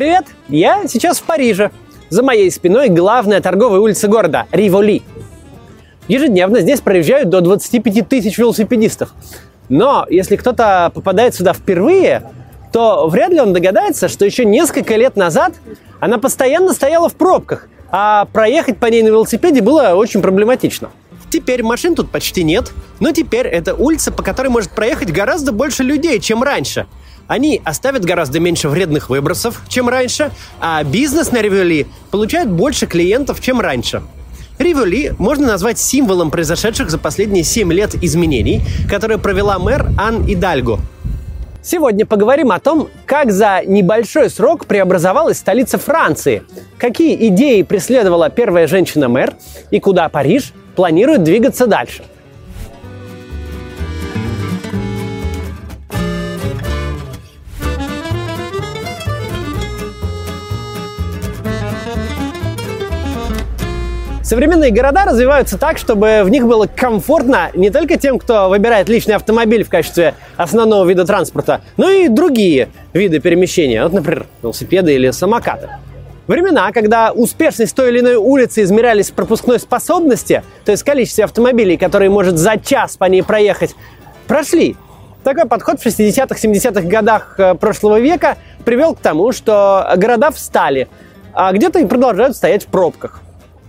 Привет! Я сейчас в Париже. За моей спиной главная торговая улица города – Риволи. Ежедневно здесь проезжают до 25 тысяч велосипедистов. Но если кто-то попадает сюда впервые, то вряд ли он догадается, что еще несколько лет назад она постоянно стояла в пробках, а проехать по ней на велосипеде было очень проблематично. Теперь машин тут почти нет, но теперь это улица, по которой может проехать гораздо больше людей, чем раньше. Они оставят гораздо меньше вредных выбросов, чем раньше, а бизнес на Ревели получает больше клиентов, чем раньше. Риволи можно назвать символом произошедших за последние 7 лет изменений, которые провела мэр Ан Идальго. Сегодня поговорим о том, как за небольшой срок преобразовалась столица Франции, какие идеи преследовала первая женщина-мэр и куда Париж планирует двигаться дальше – Современные города развиваются так, чтобы в них было комфортно не только тем, кто выбирает личный автомобиль в качестве основного вида транспорта, но и другие виды перемещения, вот, например, велосипеды или самокаты. Времена, когда успешность той или иной улицы измерялись в пропускной способности, то есть количестве автомобилей, которые может за час по ней проехать, прошли. Такой подход в 60-х, 70-х годах э, прошлого века привел к тому, что города встали, а где-то и продолжают стоять в пробках.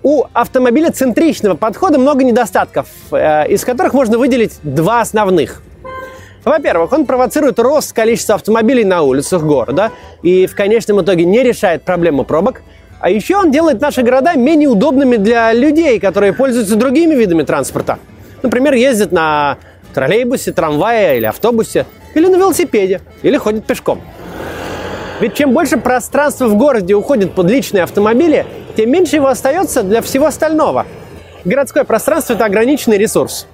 У автомобиля центричного подхода много недостатков, э, из которых можно выделить два основных. Во-первых, он провоцирует рост количества автомобилей на улицах города и в конечном итоге не решает проблему пробок. А еще он делает наши города менее удобными для людей, которые пользуются другими видами транспорта. Например, ездят на троллейбусе, трамвае или автобусе, или на велосипеде, или ходят пешком. Ведь чем больше пространства в городе уходит под личные автомобили, тем меньше его остается для всего остального. Городское пространство – это ограниченный ресурс.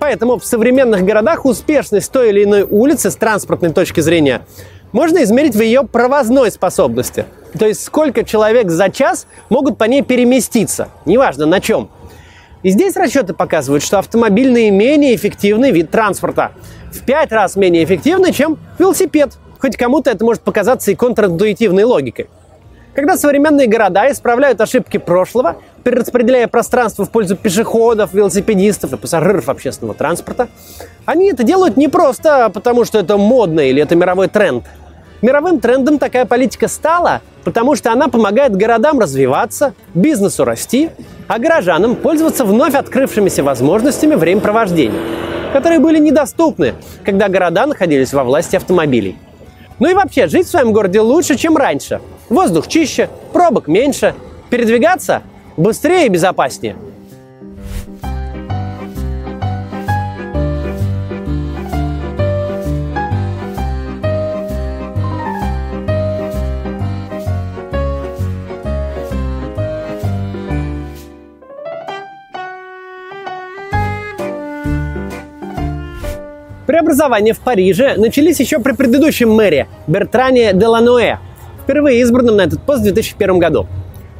Поэтому в современных городах успешность той или иной улицы с транспортной точки зрения можно измерить в ее провозной способности. То есть сколько человек за час могут по ней переместиться, неважно на чем. И здесь расчеты показывают, что автомобиль наименее эффективный вид транспорта. В пять раз менее эффективный, чем велосипед – Хоть кому-то это может показаться и контринтуитивной логикой. Когда современные города исправляют ошибки прошлого, перераспределяя пространство в пользу пешеходов, велосипедистов и пассажиров общественного транспорта, они это делают не просто потому, что это модно или это мировой тренд. Мировым трендом такая политика стала, потому что она помогает городам развиваться, бизнесу расти, а горожанам пользоваться вновь открывшимися возможностями времяпровождения, которые были недоступны, когда города находились во власти автомобилей. Ну и вообще, жить в своем городе лучше, чем раньше. Воздух чище, пробок меньше, передвигаться быстрее и безопаснее. Преобразования в Париже начались еще при предыдущем мэре Бертране Делануэ, впервые избранном на этот пост в 2001 году.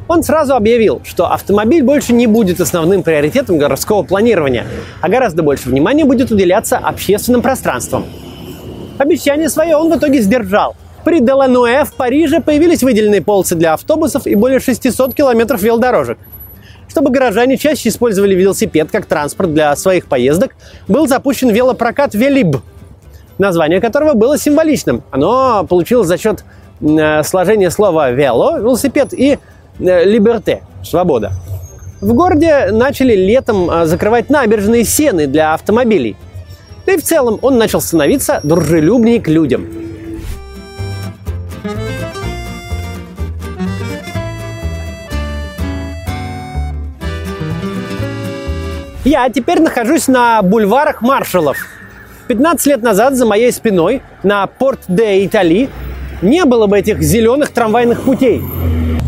Он сразу объявил, что автомобиль больше не будет основным приоритетом городского планирования, а гораздо больше внимания будет уделяться общественным пространствам. Обещание свое он в итоге сдержал. При Делануэ в Париже появились выделенные полосы для автобусов и более 600 километров велодорожек – чтобы горожане чаще использовали велосипед как транспорт для своих поездок, был запущен велопрокат «Велиб», название которого было символичным. Оно получилось за счет э, сложения слова «вело» – велосипед и э, «либерте» – свобода. В городе начали летом э, закрывать набережные сены для автомобилей. Да и в целом он начал становиться дружелюбнее к людям – Я теперь нахожусь на бульварах маршалов. 15 лет назад за моей спиной на порт де Итали не было бы этих зеленых трамвайных путей.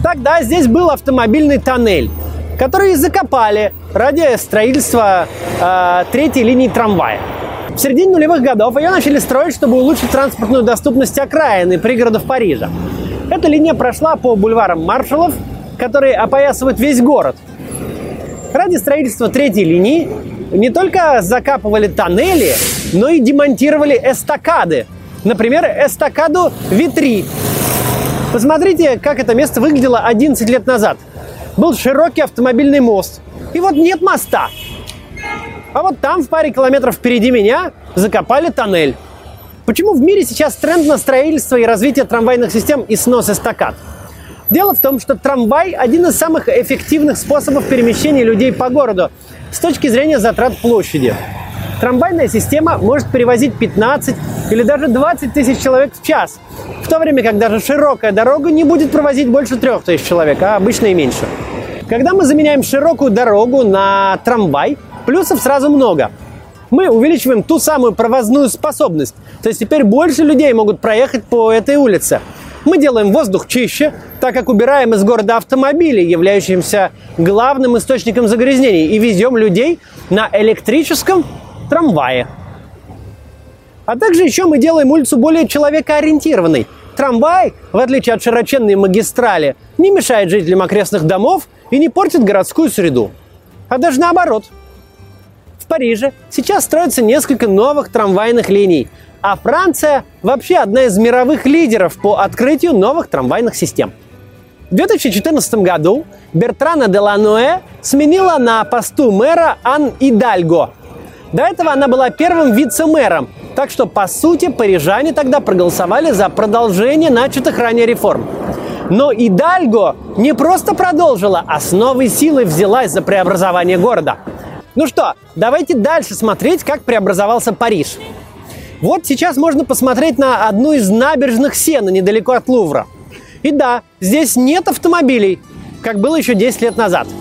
Тогда здесь был автомобильный тоннель, который закопали ради строительства э, третьей линии трамвая. В середине нулевых годов ее начали строить, чтобы улучшить транспортную доступность окраин и пригородов Парижа. Эта линия прошла по бульварам маршалов, которые опоясывают весь город – Ради строительства третьей линии не только закапывали тоннели, но и демонтировали эстакады. Например, эстакаду Витри. Посмотрите, как это место выглядело 11 лет назад. Был широкий автомобильный мост. И вот нет моста. А вот там, в паре километров впереди меня, закопали тоннель. Почему в мире сейчас тренд на строительство и развитие трамвайных систем и снос эстакад? Дело в том, что трамвай – один из самых эффективных способов перемещения людей по городу с точки зрения затрат площади. Трамвайная система может перевозить 15 или даже 20 тысяч человек в час, в то время как даже широкая дорога не будет провозить больше 3 тысяч человек, а обычно и меньше. Когда мы заменяем широкую дорогу на трамвай, плюсов сразу много. Мы увеличиваем ту самую провозную способность, то есть теперь больше людей могут проехать по этой улице. Мы делаем воздух чище, так как убираем из города автомобили, являющимся главным источником загрязнений, и везем людей на электрическом трамвае. А также еще мы делаем улицу более человекоориентированной. Трамвай, в отличие от широченной магистрали, не мешает жителям окрестных домов и не портит городскую среду. А даже наоборот. В Париже сейчас строится несколько новых трамвайных линий, а Франция вообще одна из мировых лидеров по открытию новых трамвайных систем. В 2014 году Бертрана Деланоэ сменила на посту мэра Ан Идальго – до этого она была первым вице-мэром, так что, по сути, парижане тогда проголосовали за продолжение начатых ранее реформ. Но и Дальго не просто продолжила, а с новой силой взялась за преобразование города. Ну что, давайте дальше смотреть, как преобразовался Париж. Вот сейчас можно посмотреть на одну из набережных Сена, недалеко от Лувра. И да, здесь нет автомобилей, как было еще 10 лет назад –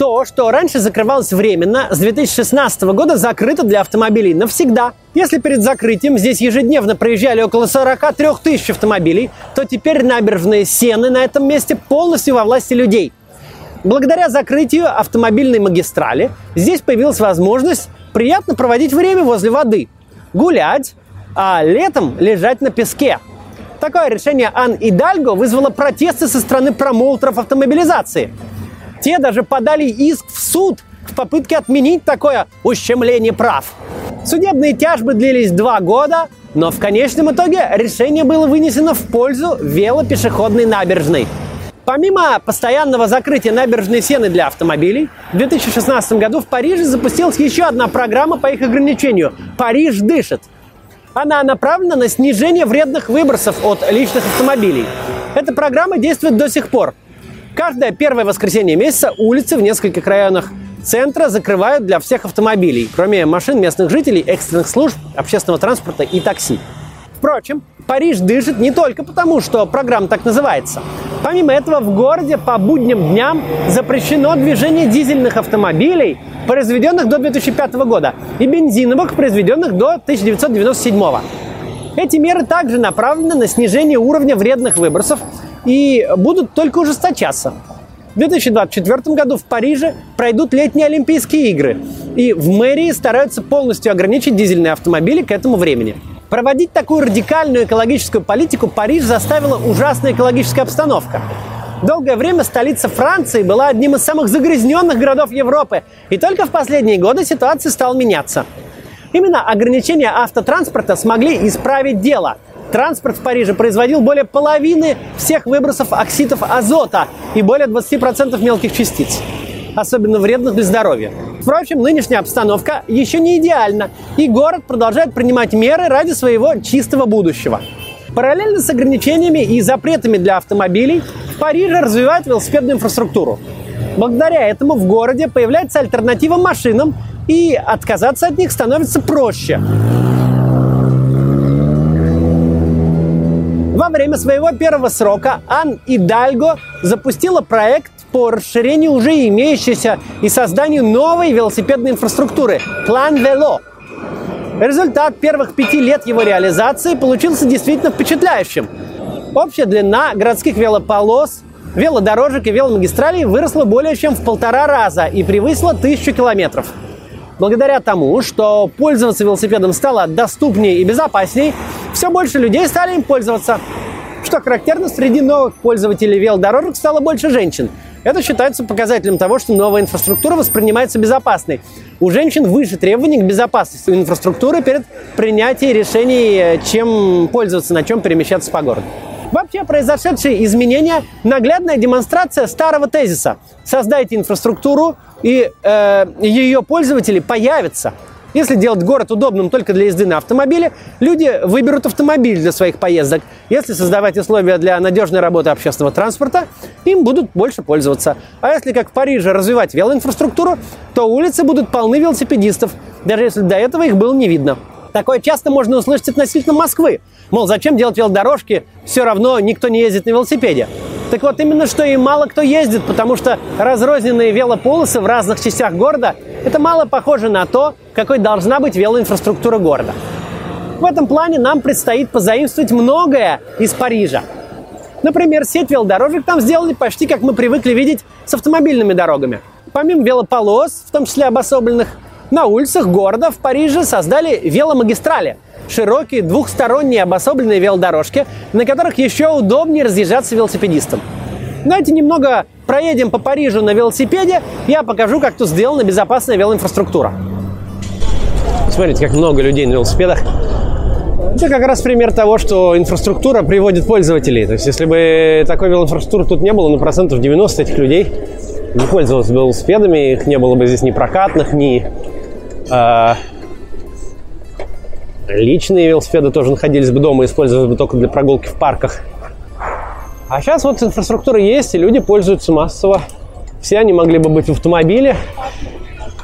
то, что раньше закрывалось временно, с 2016 года закрыто для автомобилей навсегда. Если перед закрытием здесь ежедневно проезжали около 43 тысяч автомобилей, то теперь набережные Сены на этом месте полностью во власти людей. Благодаря закрытию автомобильной магистрали здесь появилась возможность приятно проводить время возле воды, гулять, а летом лежать на песке. Такое решение Ан Идальго вызвало протесты со стороны промоутеров автомобилизации – те даже подали иск в суд в попытке отменить такое ущемление прав. Судебные тяжбы длились два года, но в конечном итоге решение было вынесено в пользу велопешеходной набережной. Помимо постоянного закрытия набережной Сены для автомобилей, в 2016 году в Париже запустилась еще одна программа по их ограничению «Париж дышит». Она направлена на снижение вредных выбросов от личных автомобилей. Эта программа действует до сих пор. Каждое первое воскресенье месяца улицы в нескольких районах центра закрывают для всех автомобилей, кроме машин местных жителей, экстренных служб, общественного транспорта и такси. Впрочем, Париж дышит не только потому, что программа так называется. Помимо этого, в городе по будним дням запрещено движение дизельных автомобилей, произведенных до 2005 года, и бензиновых, произведенных до 1997. Эти меры также направлены на снижение уровня вредных выбросов и будут только ужесточаться. В 2024 году в Париже пройдут летние Олимпийские игры, и в мэрии стараются полностью ограничить дизельные автомобили к этому времени. Проводить такую радикальную экологическую политику Париж заставила ужасная экологическая обстановка. Долгое время столица Франции была одним из самых загрязненных городов Европы, и только в последние годы ситуация стала меняться. Именно ограничения автотранспорта смогли исправить дело – Транспорт в Париже производил более половины всех выбросов оксидов азота и более 20% мелких частиц, особенно вредных для здоровья. Впрочем, нынешняя обстановка еще не идеальна, и город продолжает принимать меры ради своего чистого будущего. Параллельно с ограничениями и запретами для автомобилей в Париже развивают велосипедную инфраструктуру. Благодаря этому в городе появляется альтернатива машинам, и отказаться от них становится проще. Во время своего первого срока Ан Идальго запустила проект по расширению уже имеющейся и созданию новой велосипедной инфраструктуры – План Вело. Результат первых пяти лет его реализации получился действительно впечатляющим. Общая длина городских велополос, велодорожек и веломагистралей выросла более чем в полтора раза и превысила тысячу километров – Благодаря тому, что пользоваться велосипедом стало доступнее и безопаснее, все больше людей стали им пользоваться. Что характерно, среди новых пользователей велодорожек стало больше женщин. Это считается показателем того, что новая инфраструктура воспринимается безопасной. У женщин выше требований к безопасности инфраструктуры перед принятием решений, чем пользоваться, на чем перемещаться по городу. Вообще произошедшие изменения – наглядная демонстрация старого тезиса. Создайте инфраструктуру, и э, ее пользователи появятся. Если делать город удобным только для езды на автомобиле, люди выберут автомобиль для своих поездок. Если создавать условия для надежной работы общественного транспорта, им будут больше пользоваться. А если, как в Париже, развивать велоинфраструктуру, то улицы будут полны велосипедистов, даже если до этого их было не видно. Такое часто можно услышать относительно Москвы. Мол, зачем делать велодорожки, все равно никто не ездит на велосипеде. Так вот, именно что и мало кто ездит, потому что разрозненные велополосы в разных частях города – это мало похоже на то, какой должна быть велоинфраструктура города. В этом плане нам предстоит позаимствовать многое из Парижа. Например, сеть велодорожек там сделали почти как мы привыкли видеть с автомобильными дорогами. Помимо велополос, в том числе обособленных, на улицах города в Париже создали веломагистрали – широкие двухсторонние обособленные велодорожки, на которых еще удобнее разъезжаться велосипедистам. Давайте немного проедем по Парижу на велосипеде, я покажу, как тут сделана безопасная велоинфраструктура. Смотрите, как много людей на велосипедах. Это как раз пример того, что инфраструктура приводит пользователей. То есть, если бы такой велоинфраструктуры тут не было, ну, процентов 90 этих людей не пользовались велосипедами, их не было бы здесь ни прокатных, ни э, Личные велосипеды тоже находились бы дома, использовались бы только для прогулки в парках. А сейчас вот инфраструктура есть, и люди пользуются массово. Все они могли бы быть в автомобиле,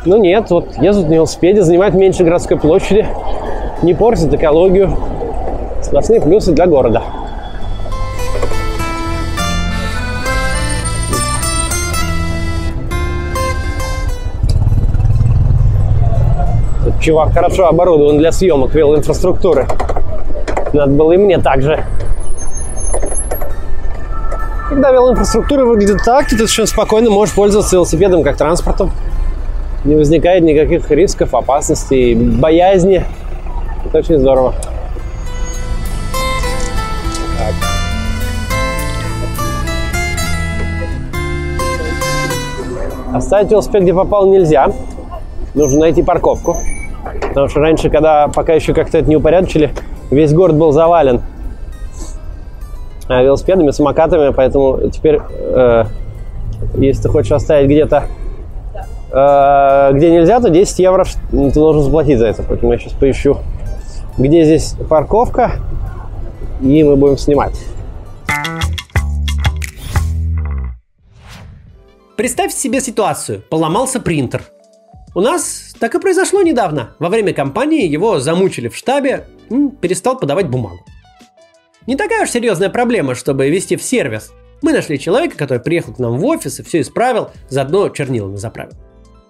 но нет, вот ездят на велосипеде, занимают меньше городской площади, не портят экологию. Сплошные плюсы для города. Чувак хорошо оборудован для съемок велоинфраструктуры. Надо было и мне так же. Когда велоинфраструктура выглядит так, ты совершенно спокойно можешь пользоваться велосипедом как транспортом. Не возникает никаких рисков, опасностей, боязни. Это очень здорово. Оставить велосипед, где попал, нельзя. Нужно найти парковку. Потому что раньше, когда пока еще как-то это не упорядочили, весь город был завален велосипедами, самокатами, поэтому теперь, э, если ты хочешь оставить где-то, э, где нельзя, то 10 евро ты должен заплатить за это. Поэтому я сейчас поищу, где здесь парковка, и мы будем снимать. Представь себе ситуацию. Поломался принтер. У нас так и произошло недавно. Во время кампании его замучили в штабе, перестал подавать бумагу. Не такая уж серьезная проблема, чтобы вести в сервис. Мы нашли человека, который приехал к нам в офис и все исправил, заодно чернилами заправил.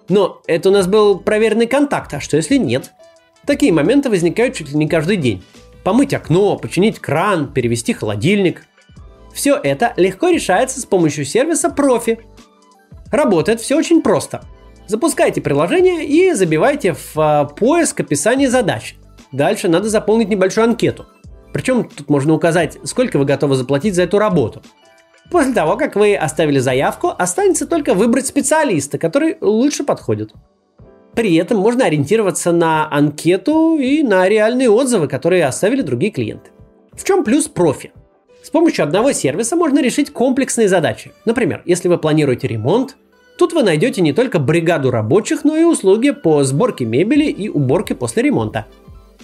Но это у нас был проверенный контакт, а что если нет? Такие моменты возникают чуть ли не каждый день. Помыть окно, починить кран, перевести холодильник. Все это легко решается с помощью сервиса профи. Работает все очень просто – Запускайте приложение и забивайте в а, поиск описание задач. Дальше надо заполнить небольшую анкету. Причем тут можно указать, сколько вы готовы заплатить за эту работу. После того, как вы оставили заявку, останется только выбрать специалиста, который лучше подходит. При этом можно ориентироваться на анкету и на реальные отзывы, которые оставили другие клиенты. В чем плюс профи? С помощью одного сервиса можно решить комплексные задачи. Например, если вы планируете ремонт, Тут вы найдете не только бригаду рабочих, но и услуги по сборке мебели и уборке после ремонта.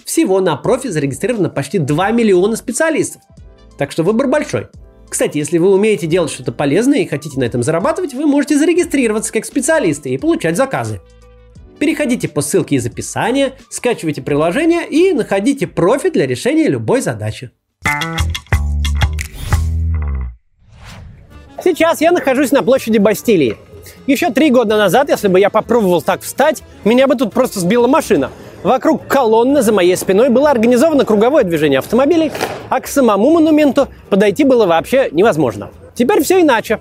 Всего на профи зарегистрировано почти 2 миллиона специалистов. Так что выбор большой. Кстати, если вы умеете делать что-то полезное и хотите на этом зарабатывать, вы можете зарегистрироваться как специалисты и получать заказы. Переходите по ссылке из описания, скачивайте приложение и находите профи для решения любой задачи. Сейчас я нахожусь на площади Бастилии. Еще три года назад, если бы я попробовал так встать, меня бы тут просто сбила машина. Вокруг колонны за моей спиной было организовано круговое движение автомобилей, а к самому монументу подойти было вообще невозможно. Теперь все иначе.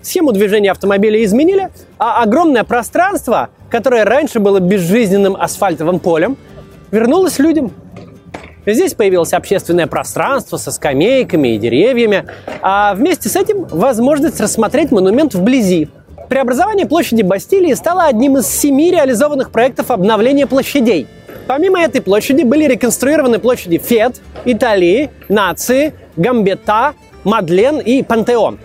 Схему движения автомобилей изменили, а огромное пространство, которое раньше было безжизненным асфальтовым полем, вернулось людям. Здесь появилось общественное пространство со скамейками и деревьями, а вместе с этим возможность рассмотреть монумент вблизи – Преобразование площади Бастилии стало одним из семи реализованных проектов обновления площадей. Помимо этой площади были реконструированы площади Фет, Италии, Нации, Гамбета, Мадлен и Пантеон.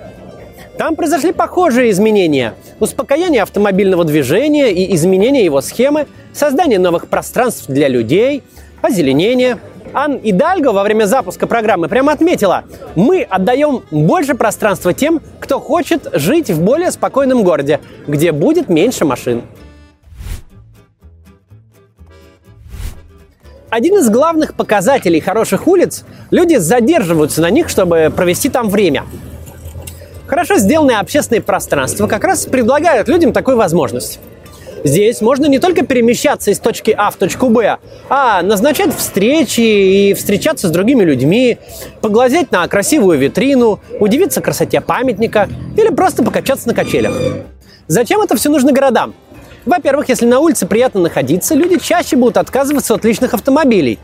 Там произошли похожие изменения. Успокоение автомобильного движения и изменение его схемы, создание новых пространств для людей, озеленение. Ан Идальго во время запуска программы прямо отметила, мы отдаем больше пространства тем, кто хочет жить в более спокойном городе, где будет меньше машин. Один из главных показателей хороших улиц – люди задерживаются на них, чтобы провести там время – Хорошо сделанные общественные пространства как раз предлагают людям такую возможность. Здесь можно не только перемещаться из точки А в точку Б, а назначать встречи и встречаться с другими людьми, поглазеть на красивую витрину, удивиться красоте памятника или просто покачаться на качелях. Зачем это все нужно городам? Во-первых, если на улице приятно находиться, люди чаще будут отказываться от личных автомобилей,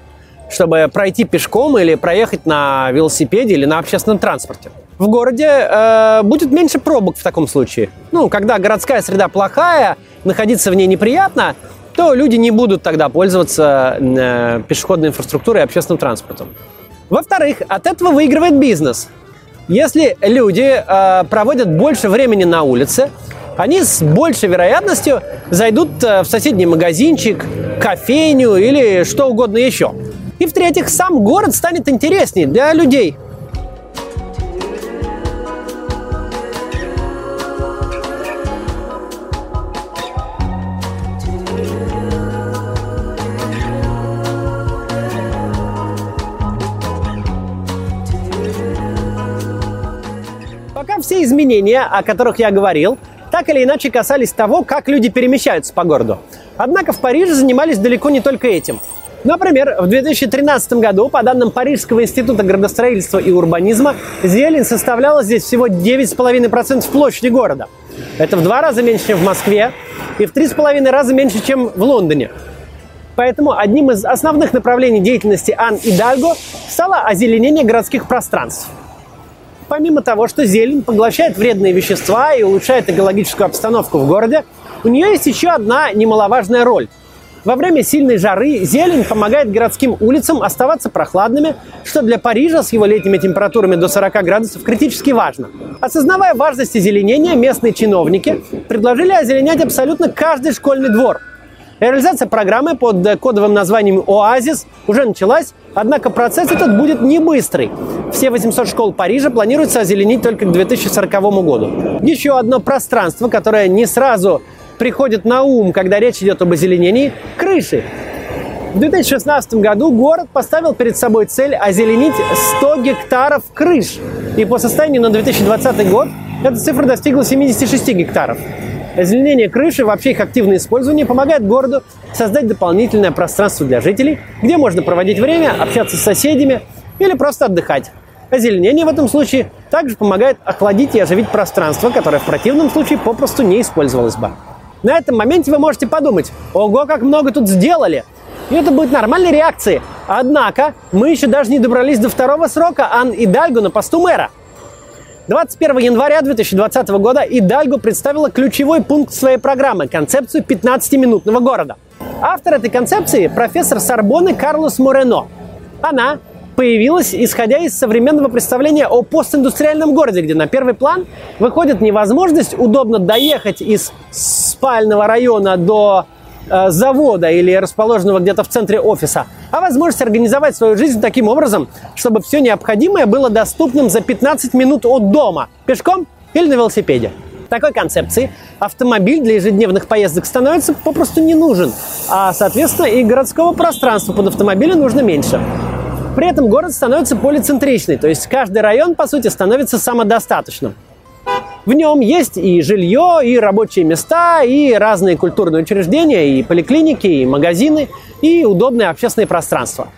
чтобы пройти пешком или проехать на велосипеде или на общественном транспорте в городе э, будет меньше пробок в таком случае. Ну, когда городская среда плохая, находиться в ней неприятно, то люди не будут тогда пользоваться э, пешеходной инфраструктурой и общественным транспортом. Во-вторых, от этого выигрывает бизнес. Если люди э, проводят больше времени на улице, они с большей вероятностью зайдут э, в соседний магазинчик, кофейню или что угодно еще. И в-третьих, сам город станет интереснее для людей – изменения, о которых я говорил, так или иначе касались того, как люди перемещаются по городу. Однако в Париже занимались далеко не только этим. Например, в 2013 году, по данным Парижского института градостроительства и урбанизма, зелень составляла здесь всего 9,5% площади города. Это в два раза меньше, чем в Москве, и в три с половиной раза меньше, чем в Лондоне. Поэтому одним из основных направлений деятельности Ан Идальго стало озеленение городских пространств – Помимо того, что зелень поглощает вредные вещества и улучшает экологическую обстановку в городе, у нее есть еще одна немаловажная роль. Во время сильной жары зелень помогает городским улицам оставаться прохладными, что для Парижа с его летними температурами до 40 градусов критически важно. Осознавая важность озеленения, местные чиновники предложили озеленять абсолютно каждый школьный двор – Реализация программы под кодовым названием «Оазис» уже началась, однако процесс этот будет не быстрый. Все 800 школ Парижа планируется озеленить только к 2040 году. Еще одно пространство, которое не сразу приходит на ум, когда речь идет об озеленении – крыши. В 2016 году город поставил перед собой цель озеленить 100 гектаров крыш. И по состоянию на 2020 год эта цифра достигла 76 гектаров. Озеленение крыши, вообще их активное использование помогает городу создать дополнительное пространство для жителей, где можно проводить время, общаться с соседями или просто отдыхать. Озеленение в этом случае также помогает охладить и оживить пространство, которое в противном случае попросту не использовалось бы. На этом моменте вы можете подумать, ого, как много тут сделали. И это будет нормальной реакцией. Однако мы еще даже не добрались до второго срока Ан Идальго на посту мэра – 21 января 2020 года Идальго представила ключевой пункт своей программы – концепцию 15-минутного города. Автор этой концепции – профессор Сорбонны Карлос Морено. Она появилась, исходя из современного представления о постиндустриальном городе, где на первый план выходит невозможность удобно доехать из спального района до Э, завода или расположенного где-то в центре офиса, а возможность организовать свою жизнь таким образом, чтобы все необходимое было доступным за 15 минут от дома, пешком или на велосипеде. В такой концепции автомобиль для ежедневных поездок становится попросту не нужен, а, соответственно, и городского пространства под автомобили нужно меньше. При этом город становится полицентричный, то есть каждый район, по сути, становится самодостаточным. В нем есть и жилье, и рабочие места, и разные культурные учреждения, и поликлиники, и магазины, и удобное общественное пространство.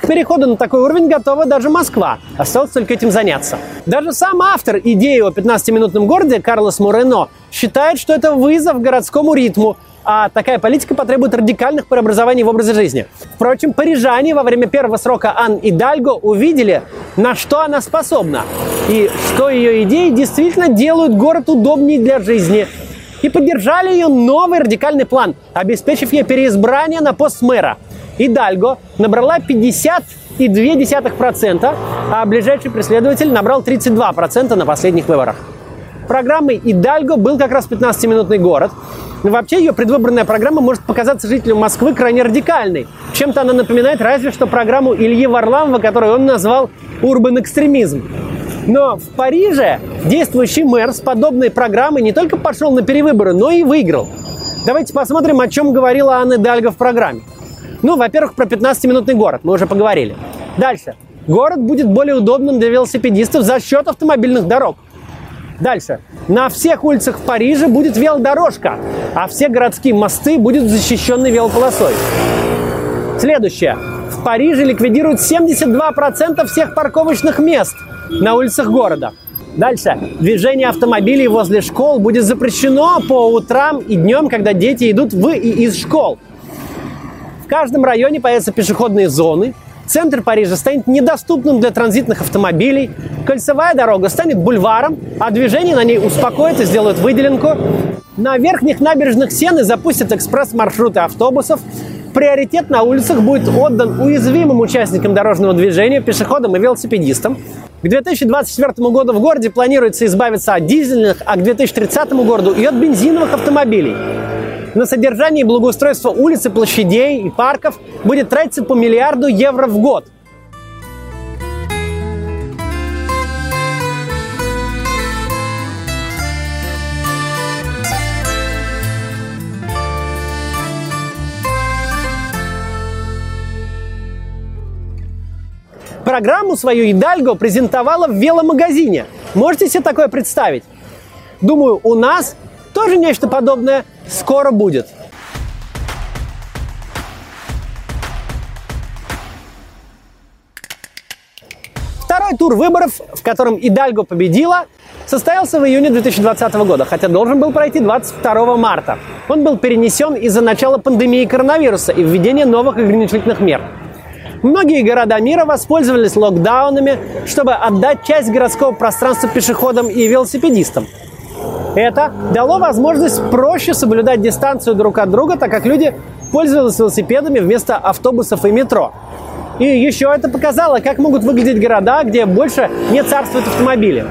К переходу на такой уровень готова даже Москва. Осталось только этим заняться. Даже сам автор идеи о 15-минутном городе Карлос Морено считает, что это вызов городскому ритму, а такая политика потребует радикальных преобразований в образе жизни. Впрочем, парижане во время первого срока Ан Идальго увидели, на что она способна, и что ее идеи действительно делают город удобнее для жизни, и поддержали ее новый радикальный план, обеспечив ей переизбрание на пост мэра. Идальго набрала 50 2,2%, а ближайший преследователь набрал 32% на последних выборах. Программой Идальго был как раз 15-минутный город. Но вообще ее предвыборная программа может показаться жителям Москвы крайне радикальной. Чем-то она напоминает разве что программу Ильи Варламова, которую он назвал «Урбан экстремизм». Но в Париже действующий мэр с подобной программой не только пошел на перевыборы, но и выиграл. Давайте посмотрим, о чем говорила Анна Дальга в программе. Ну, во-первых, про 15-минутный город, мы уже поговорили. Дальше. Город будет более удобным для велосипедистов за счет автомобильных дорог. Дальше. На всех улицах в Париже будет велодорожка, а все городские мосты будут защищены велополосой. Следующее. В Париже ликвидируют 72% всех парковочных мест на улицах города. Дальше. Движение автомобилей возле школ будет запрещено по утрам и днем, когда дети идут в и из школ. В каждом районе появятся пешеходные зоны. Центр Парижа станет недоступным для транзитных автомобилей. Кольцевая дорога станет бульваром, а движение на ней успокоит и сделают выделенку. На верхних набережных Сены запустят экспресс-маршруты автобусов. Приоритет на улицах будет отдан уязвимым участникам дорожного движения, пешеходам и велосипедистам. К 2024 году в городе планируется избавиться от дизельных, а к 2030 году и от бензиновых автомобилей. На содержание и благоустройство улиц и площадей и парков будет тратиться по миллиарду евро в год. Программу свою Идальго презентовала в веломагазине. Можете себе такое представить? Думаю, у нас тоже нечто подобное скоро будет. Второй тур выборов, в котором Идальго победила, состоялся в июне 2020 года, хотя должен был пройти 22 марта. Он был перенесен из-за начала пандемии коронавируса и введения новых ограничительных мер. Многие города мира воспользовались локдаунами, чтобы отдать часть городского пространства пешеходам и велосипедистам. Это дало возможность проще соблюдать дистанцию друг от друга, так как люди пользовались велосипедами вместо автобусов и метро. И еще это показало, как могут выглядеть города, где больше не царствуют автомобили.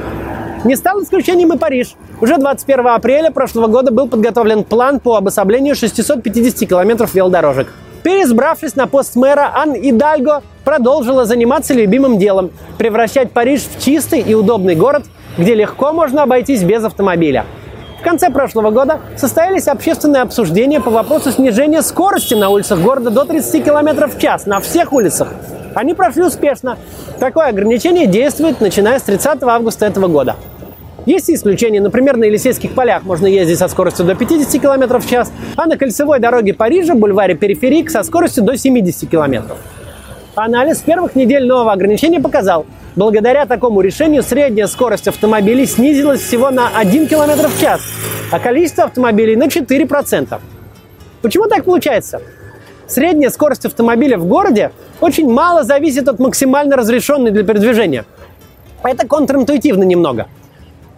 Не стал исключением и Париж. Уже 21 апреля прошлого года был подготовлен план по обособлению 650 километров велодорожек. Переизбравшись на пост мэра, Ан Идальго продолжила заниматься любимым делом – превращать Париж в чистый и удобный город, где легко можно обойтись без автомобиля. В конце прошлого года состоялись общественные обсуждения по вопросу снижения скорости на улицах города до 30 км в час на всех улицах. Они прошли успешно. Такое ограничение действует начиная с 30 августа этого года. Есть исключения. Например, на Елисейских полях можно ездить со скоростью до 50 км в час, а на кольцевой дороге Парижа, бульваре Периферик, со скоростью до 70 км. Анализ первых недель нового ограничения показал, благодаря такому решению средняя скорость автомобилей снизилась всего на 1 км в час, а количество автомобилей на 4%. Почему так получается? Средняя скорость автомобиля в городе очень мало зависит от максимально разрешенной для передвижения. Это контринтуитивно немного –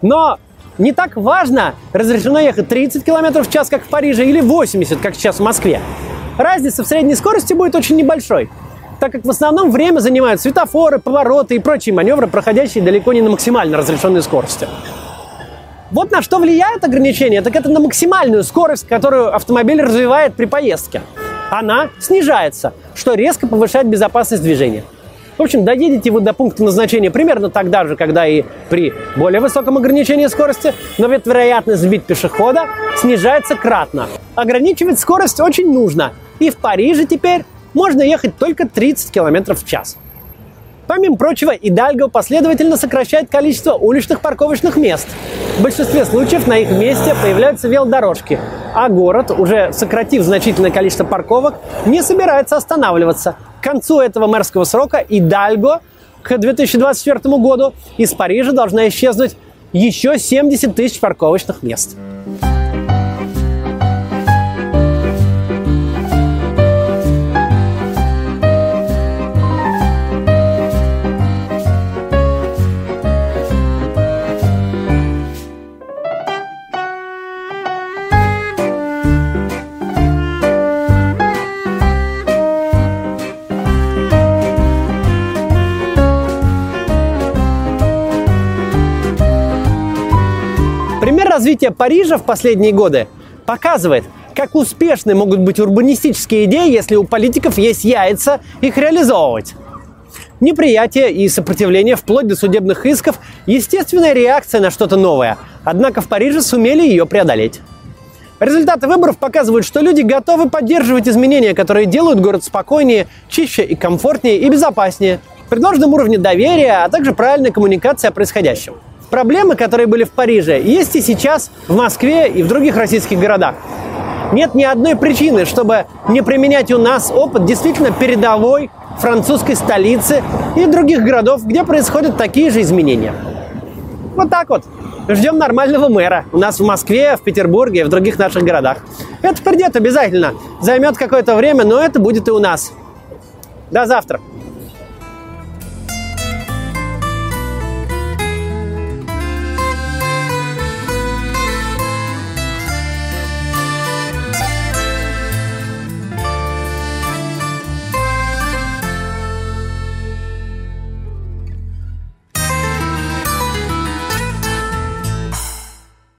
но не так важно, разрешено ехать 30 км в час, как в Париже, или 80, как сейчас в Москве. Разница в средней скорости будет очень небольшой, так как в основном время занимают светофоры, повороты и прочие маневры, проходящие далеко не на максимально разрешенной скорости. Вот на что влияет ограничение, так это на максимальную скорость, которую автомобиль развивает при поездке. Она снижается, что резко повышает безопасность движения. В общем, доедете вы до пункта назначения примерно тогда же, когда и при более высоком ограничении скорости, но ведь вероятность сбить пешехода снижается кратно. Ограничивать скорость очень нужно. И в Париже теперь можно ехать только 30 км в час. Помимо прочего, Идальго последовательно сокращает количество уличных парковочных мест. В большинстве случаев на их месте появляются велодорожки, а город, уже сократив значительное количество парковок, не собирается останавливаться – к концу этого мэрского срока Идальго к 2024 году из Парижа должна исчезнуть еще 70 тысяч парковочных мест. Пример развития Парижа в последние годы показывает, как успешны могут быть урбанистические идеи, если у политиков есть яйца их реализовывать. Неприятие и сопротивление вплоть до судебных исков – естественная реакция на что-то новое. Однако в Париже сумели ее преодолеть. Результаты выборов показывают, что люди готовы поддерживать изменения, которые делают город спокойнее, чище и комфортнее и безопаснее, при должном уровне доверия, а также правильной коммуникации о происходящем. Проблемы, которые были в Париже, есть и сейчас в Москве и в других российских городах. Нет ни одной причины, чтобы не применять у нас опыт действительно передовой французской столицы и других городов, где происходят такие же изменения. Вот так вот. Ждем нормального мэра. У нас в Москве, в Петербурге и в других наших городах. Это придет обязательно. Займет какое-то время, но это будет и у нас. До завтра.